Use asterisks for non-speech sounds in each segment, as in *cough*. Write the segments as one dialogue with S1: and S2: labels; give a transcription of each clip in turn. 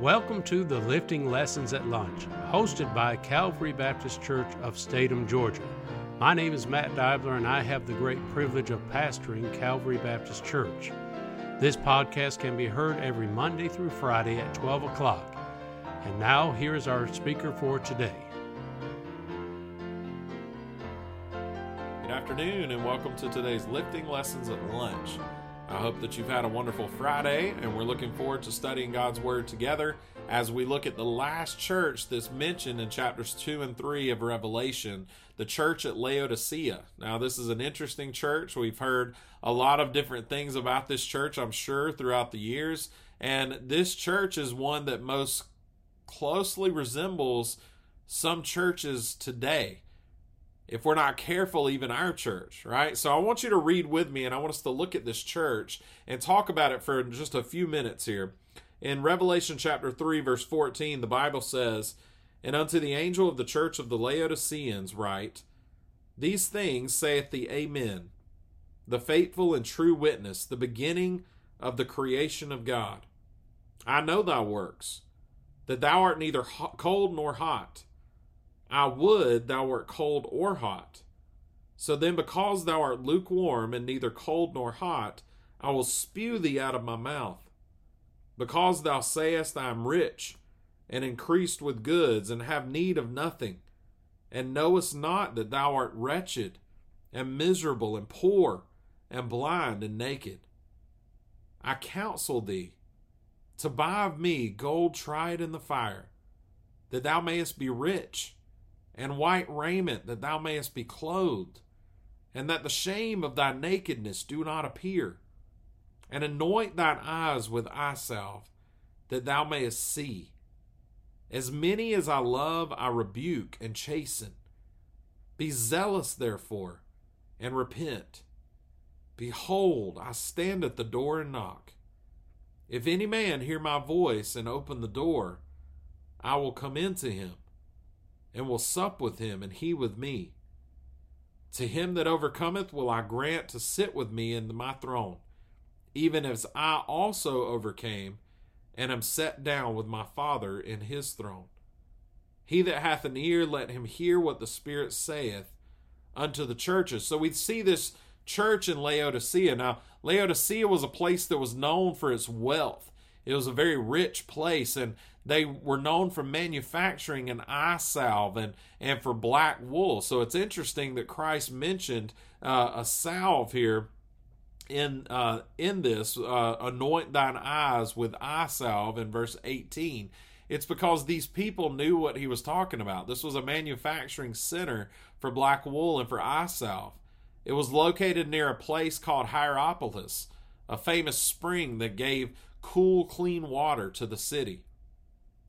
S1: Welcome to the Lifting Lessons at Lunch, hosted by Calvary Baptist Church of Statham, Georgia. My name is Matt Dibler, and I have the great privilege of pastoring Calvary Baptist Church. This podcast can be heard every Monday through Friday at 12 o'clock. And now, here is our speaker for today.
S2: Good afternoon, and welcome to today's Lifting Lessons at Lunch. I hope that you've had a wonderful Friday, and we're looking forward to studying God's Word together as we look at the last church that's mentioned in chapters 2 and 3 of Revelation, the church at Laodicea. Now, this is an interesting church. We've heard a lot of different things about this church, I'm sure, throughout the years, and this church is one that most closely resembles some churches today if we're not careful, even our church, right? So I want you to read with me and I want us to look at this church and talk about it for just a few minutes here. In Revelation chapter 3, verse 14, the Bible says, And unto the angel of the church of the Laodiceans write, These things saith the Amen, the faithful and true witness, the beginning of the creation of God. I know thy works, that thou art neither cold nor hot. I would thou wert cold or hot. So then, because thou art lukewarm and neither cold nor hot, I will spew thee out of my mouth. Because thou sayest, I am rich, and increased with goods, and have need of nothing, and knowest not that thou art wretched, and miserable, and poor, and blind, and naked. I counsel thee to buy of me gold tried in the fire, that thou mayest be rich and white raiment, that thou mayest be clothed, and that the shame of thy nakedness do not appear. And anoint thine eyes with eye salve, that thou mayest see. As many as I love, I rebuke and chasten. Be zealous, therefore, and repent. Behold, I stand at the door and knock. If any man hear my voice and open the door, I will come in to him and will sup with him, and he with me. To him that overcometh will I grant to sit with me in my throne, even as I also overcame and am set down with my Father in his throne. He that hath an ear, let him hear what the Spirit saith unto the churches. So we see this church in Laodicea. Now, Laodicea was a place that was known for its wealth. It was a very rich place, and they were known for manufacturing an eye salve and, and for black wool. So it's interesting that Christ mentioned uh, a salve here in uh, in this uh, anoint thine eyes with eye salve in verse 18 it's because these people knew what he was talking about. This was a manufacturing center for black wool and for eye salve. It was located near a place called hierapolis a famous spring that gave cool clean water to the city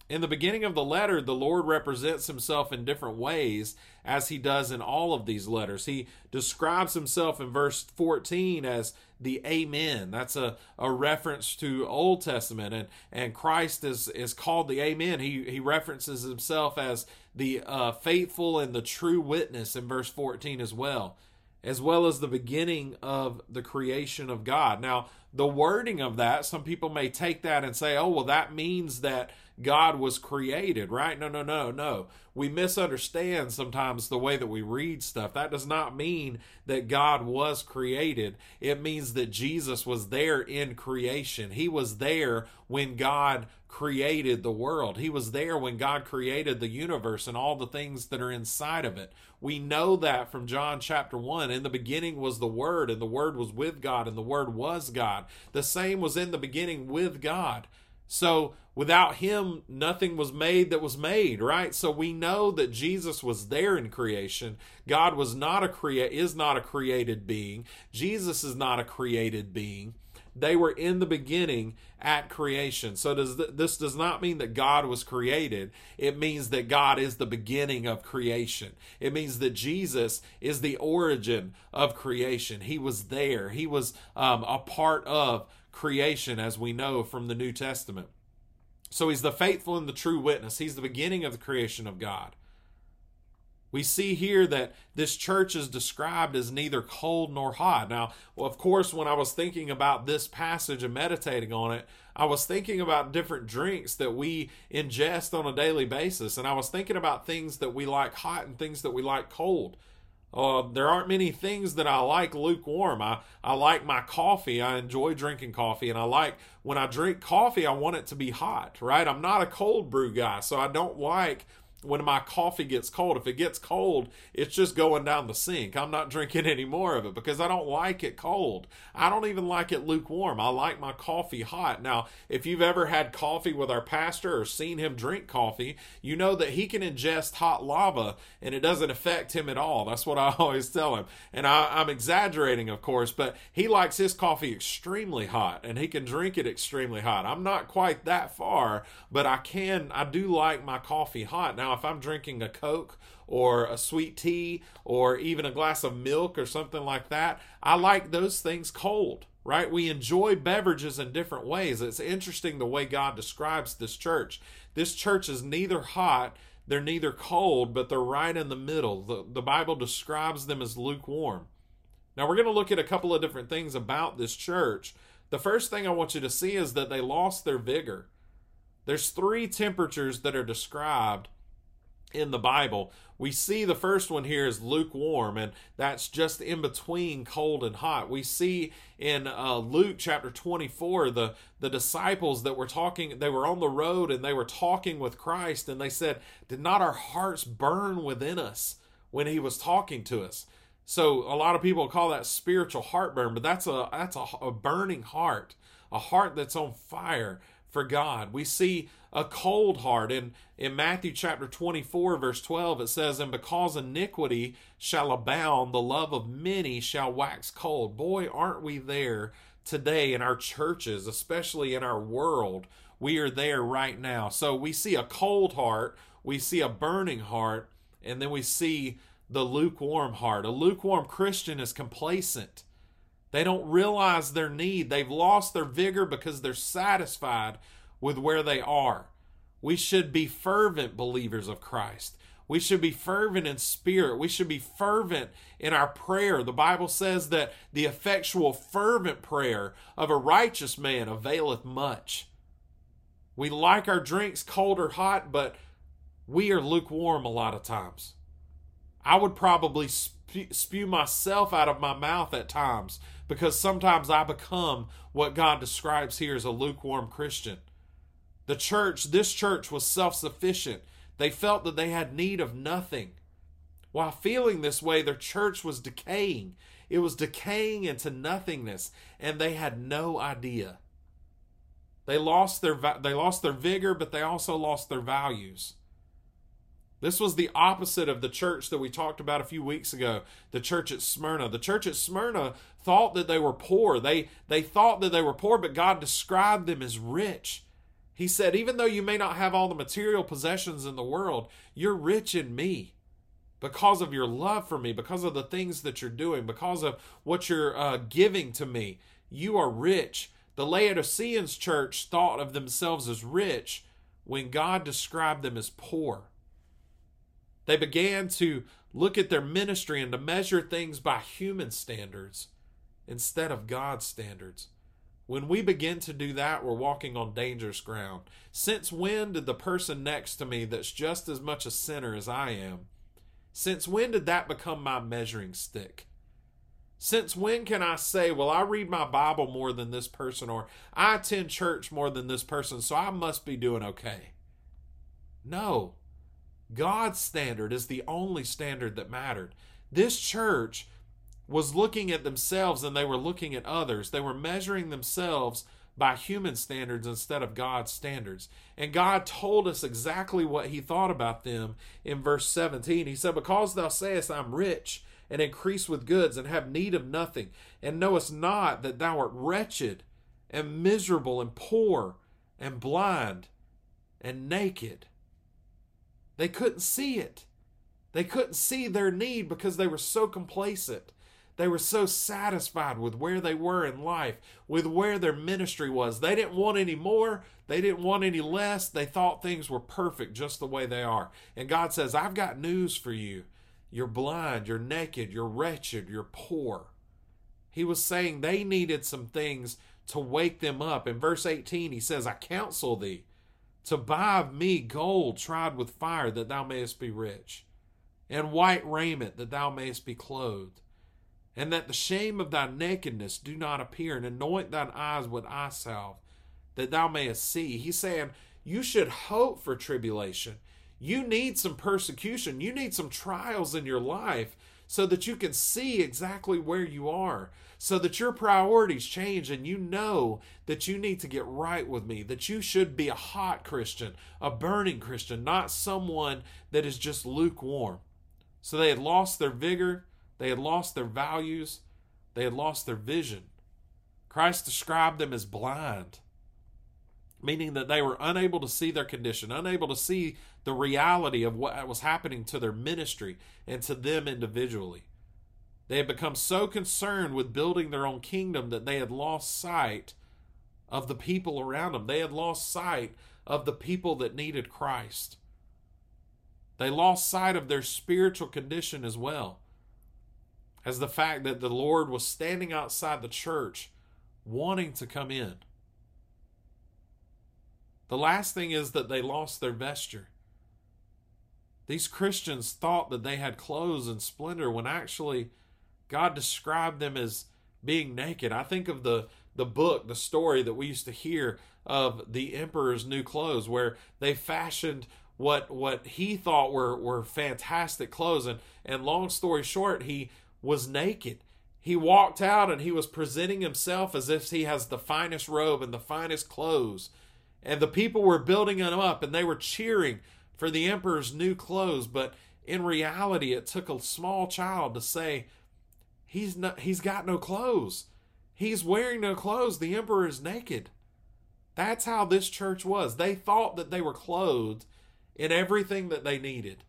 S2: in the beginning of the letter, the Lord represents himself in different ways as he does in all of these letters. He describes himself in verse 14 as the Amen. That's a, a reference to Old Testament, and, and Christ is, is called the Amen. He, he references himself as the uh, faithful and the true witness in verse 14 as well, as well as the beginning of the creation of God. Now, the wording of that, some people may take that and say, oh, well, that means that God was created, right? No, no, no, no. We misunderstand sometimes the way that we read stuff. That does not mean that God was created. It means that Jesus was there in creation. He was there when God created the world. He was there when God created the universe and all the things that are inside of it. We know that from John chapter 1. In the beginning was the Word, and the Word was with God, and the Word was God. The same was in the beginning with God. So without him, nothing was made that was made, right? So we know that Jesus was there in creation. God was not a crea- is not a created being. Jesus is not a created being. They were in the beginning at creation. So does th- this does not mean that God was created. It means that God is the beginning of creation. It means that Jesus is the origin of creation. He was there. He was um, a part of creation, as we know from the New Testament. So he's the faithful and the true witness. He's the beginning of the creation of God. We see here that this church is described as neither cold nor hot. Now, of course, when I was thinking about this passage and meditating on it, I was thinking about different drinks that we ingest on a daily basis. And I was thinking about things that we like hot and things that we like cold. Uh, there aren't many things that I like lukewarm. I, I like my coffee. I enjoy drinking coffee. And I like when I drink coffee, I want it to be hot, right? I'm not a cold brew guy. So I don't like when my coffee gets cold. If it gets cold, it's just going down the sink. I'm not drinking any more of it because I don't like it cold. I don't even like it lukewarm. I like my coffee hot. Now, if you've ever had coffee with our pastor or seen him drink coffee, you know that he can ingest hot lava and it doesn't affect him at all. That's what I *laughs* always tell him. And I, am exaggerating, of course, but he likes his coffee extremely hot and he can drink it extremely hot. I'm not quite that far, but I can, I do like my coffee hot. Now, now, if I'm drinking a Coke or a sweet tea or even a glass of milk or something like that, I like those things cold, right? We enjoy beverages in different ways. It's interesting the way God describes this church. This church is neither hot, they're neither cold, but they're right in the middle. The, the Bible describes them as lukewarm. Now, we're going to look at a couple of different things about this church. The first thing I want you to see is that they lost their vigor. There's three temperatures that are described in the Bible. We see the first one here is lukewarm, and that's just in between cold and hot. We see in uh, Luke chapter 24 the, the disciples that were talking, they were on the road and they were talking with Christ, and they said, Did not our hearts burn within us when he was talking to us? So a lot of people call that spiritual heartburn, but that's a that's a, a burning heart, a heart that's on fire for God. We see a cold heart. In, in Matthew chapter 24, verse 12, it says, And because iniquity shall abound, the love of many shall wax cold. Boy, aren't we there today in our churches, especially in our world. We are there right now. So we see a cold heart, we see a burning heart, and then we see the lukewarm heart. A lukewarm Christian is complacent. They don't realize their need. They've lost their vigor because they're satisfied with where they are. We should be fervent believers of Christ. We should be fervent in spirit. We should be fervent in our prayer. The Bible says that the effectual, fervent prayer of a righteous man availeth much. We like our drinks cold or hot, but we are lukewarm a lot of times. I would probably spew myself out of my mouth at times because sometimes I become what God describes here as a lukewarm Christian. The church, this church was self sufficient. They felt that they had need of nothing. While feeling this way, their church was decaying. It was decaying into nothingness, and they had no idea. They lost their they lost their vigor, but they also lost their values. This was the opposite of the church that we talked about a few weeks ago, the church at Smyrna. The church at Smyrna thought that they were poor. They they thought that they were poor, but God described them as rich. He said, Even though you may not have all the material possessions in the world, you're rich in me because of your love for me, because of the things that you're doing, because of what you're uh, giving to me. You are rich. The Laodiceans church thought of themselves as rich when God described them as poor. They began to look at their ministry and to measure things by human standards instead of God's standards. When we begin to do that, we're walking on dangerous ground. Since when did the person next to me that's just as much a sinner as I am, since when did that become my measuring stick? Since when can I say, well, I read my Bible more than this person, or I attend church more than this person, so I must be doing okay? No. God's standard is the only standard that mattered. This church was looking at themselves and they were looking at others. They were measuring themselves by human standards instead of God's standards. And God told us exactly what He thought about them in verse 17. He said, Because thou sayest, I'm rich and increase with goods and have need of nothing, and knowest not that thou art wretched and miserable and poor and blind and naked. They couldn't see it. They couldn't see their need because they were so complacent. They were so satisfied with where they were in life, with where their ministry was. They didn't want any more. They didn't want any less. They thought things were perfect just the way they are. And God says, I've got news for you. you're blind, you're naked, you're wretched, you're poor. He was saying they needed some things to wake them up. In verse 18, he says, I counsel thee to buy of me gold tried with fire, that thou mayest be rich, and white raiment, that thou mayest be clothed, and that the shame of thy nakedness do not appear, and anoint thine eyes with eye salve, that thou mayest see. He's saying, You should hope for tribulation. You need some persecution. You need some trials in your life so that you can see exactly where you are, so that your priorities change and you know that you need to get right with me, that you should be a hot Christian, a burning Christian, not someone that is just lukewarm. So they had lost their vigor, they had lost their values, they had lost their vision. Christ described them as blind meaning that they were unable to see their condition, unable to see the reality of what was happening to their ministry and to them individually. They had become so concerned with building their own kingdom that they had lost sight of the people around them. They had lost sight of the people that needed Christ. They lost sight of their spiritual condition as well, as the fact that the Lord was standing outside the church wanting to come in. The last thing is that they lost their vesture. These Christians thought that they had clothes and splendor when actually God described them as being naked. I think of the the book, the story that we used to hear of the emperor's new clothes where they fashioned what what he thought were were fantastic clothes and and long story short he was naked he walked out and he was presenting himself as if he has the finest robe and the finest clothes and the people were building him up and they were cheering for the emperor's new clothes. But in reality it took a small child to say he's not he's got no clothes. He's wearing no clothes. The emperor is naked. That's how this church was. They thought that they were clothed in everything that they needed.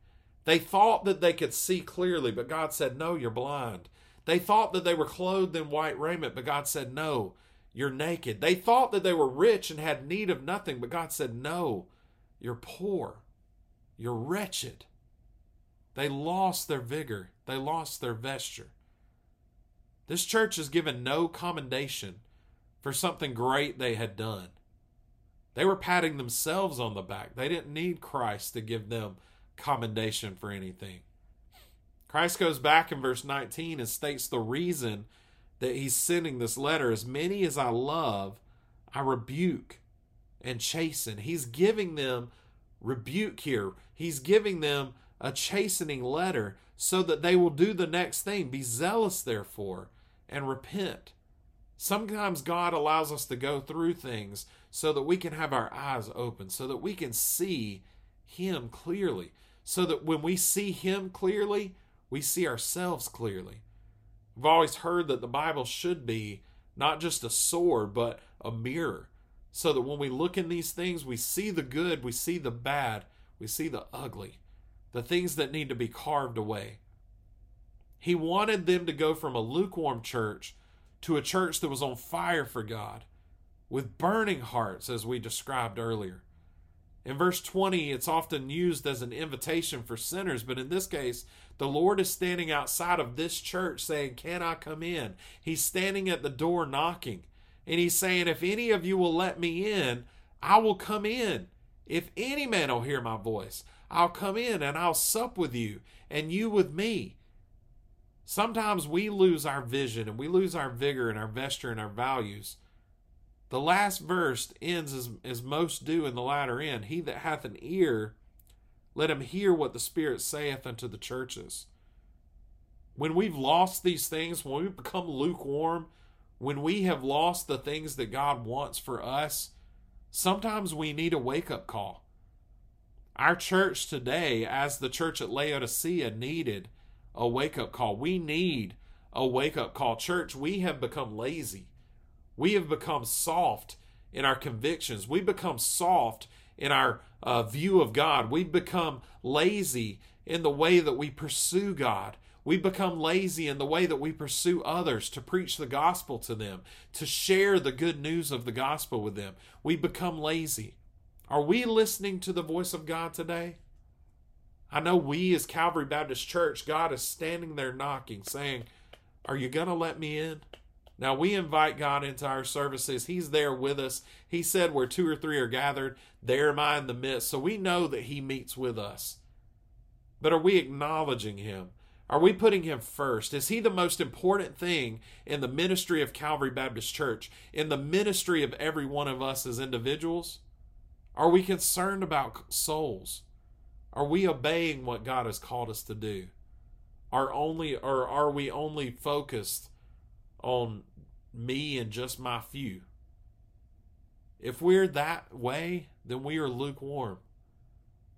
S2: They thought that they could see clearly but god said no you're blind. They thought that they were clothed in white raiment but god said no you're naked. They thought that they were rich and had need of nothing, but God said, No, you're poor. You're wretched. They lost their vigor, they lost their vesture. This church is given no commendation for something great they had done. They were patting themselves on the back. They didn't need Christ to give them commendation for anything. Christ goes back in verse 19 and states the reason that he's sending this letter. As many as I love, I rebuke and chasten. He's giving them rebuke here. He's giving them a chastening letter so that they will do the next thing. Be zealous, therefore, and repent. Sometimes God allows us to go through things so that we can have our eyes open, so that we can see Him clearly, so that when we see Him clearly, we see ourselves clearly. I've always heard that the Bible should be not just a sword, but a mirror. So that when we look in these things, we see the good, we see the bad, we see the ugly, the things that need to be carved away. He wanted them to go from a lukewarm church to a church that was on fire for God, with burning hearts, as we described earlier. In verse 20, it's often used as an invitation for sinners, but in this case, the Lord is standing outside of this church saying, Can I come in? He's standing at the door knocking, and he's saying, If any of you will let me in, I will come in. If any man will hear my voice, I'll come in and I'll sup with you, and you with me. Sometimes we lose our vision and we lose our vigor and our vesture and our values the last verse ends as, as most do in the latter end. He that hath an ear, let him hear what the Spirit saith unto the churches. When we've lost these things, when we've become lukewarm, when we have lost the things that God wants for us, sometimes we need a wake up call. Our church today, as the church at Laodicea, needed a wake up call. We need a wake up call. Church, we have become lazy. We have become soft in our convictions. We become soft in our uh, view of God. We become lazy in the way that we pursue God. We become lazy in the way that we pursue others to preach the gospel to them, to share the good news of the gospel with them. We become lazy. Are we listening to the voice of God today? I know we as Calvary Baptist Church, God is standing there knocking, saying, Are you going to let me in? Now we invite God into our services. He's there with us. He said, Where two or three are gathered, there am I in the midst. So we know that He meets with us. But are we acknowledging Him? Are we putting Him first? Is He the most important thing in the ministry of Calvary Baptist Church, in the ministry of every one of us as individuals? Are we concerned about souls? Are we obeying what God has called us to do? Are only or are we only focused on me and just my few. If we're that way, then we are lukewarm.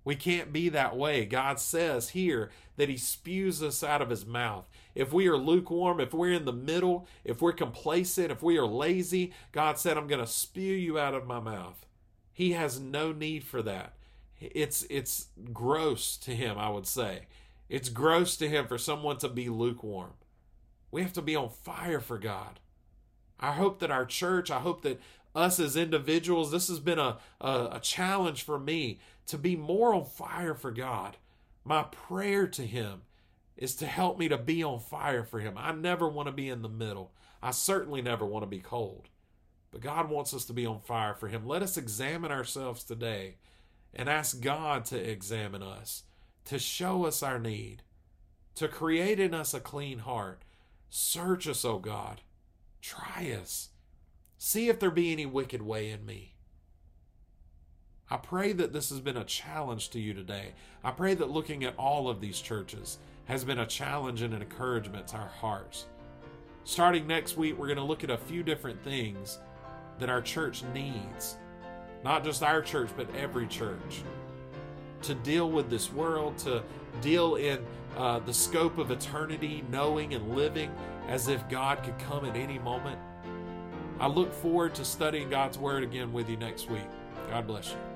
S2: We can't be that way. God says here that He spews us out of His mouth. If we are lukewarm, if we're in the middle, if we're complacent, if we are lazy, God said, I'm going to spew you out of my mouth. He has no need for that. It's, it's gross to Him, I would say. It's gross to Him for someone to be lukewarm. We have to be on fire for God. I hope that our church, I hope that us as individuals, this has been a, a, a, challenge for me to be more on fire for God. My prayer to Him is to help me to be on fire for Him. I never want to be in the middle. I certainly never want to be cold. But God wants us to be on fire for Him. Let us examine ourselves today and ask God to examine us, to show us our need, to create in us a clean heart. Search us, O God Try us. See if there be any wicked way in me. I pray that this has been a challenge to you today. I pray that looking at all of these churches has been a challenge and an encouragement to our hearts. Starting next week, we're going to look at a few different things that our church needs. Not just our church, but every church. To deal with this world, to deal in uh, the scope of eternity, knowing and living as if God could come at any moment. I look forward to studying God's Word again with you next week. God bless you.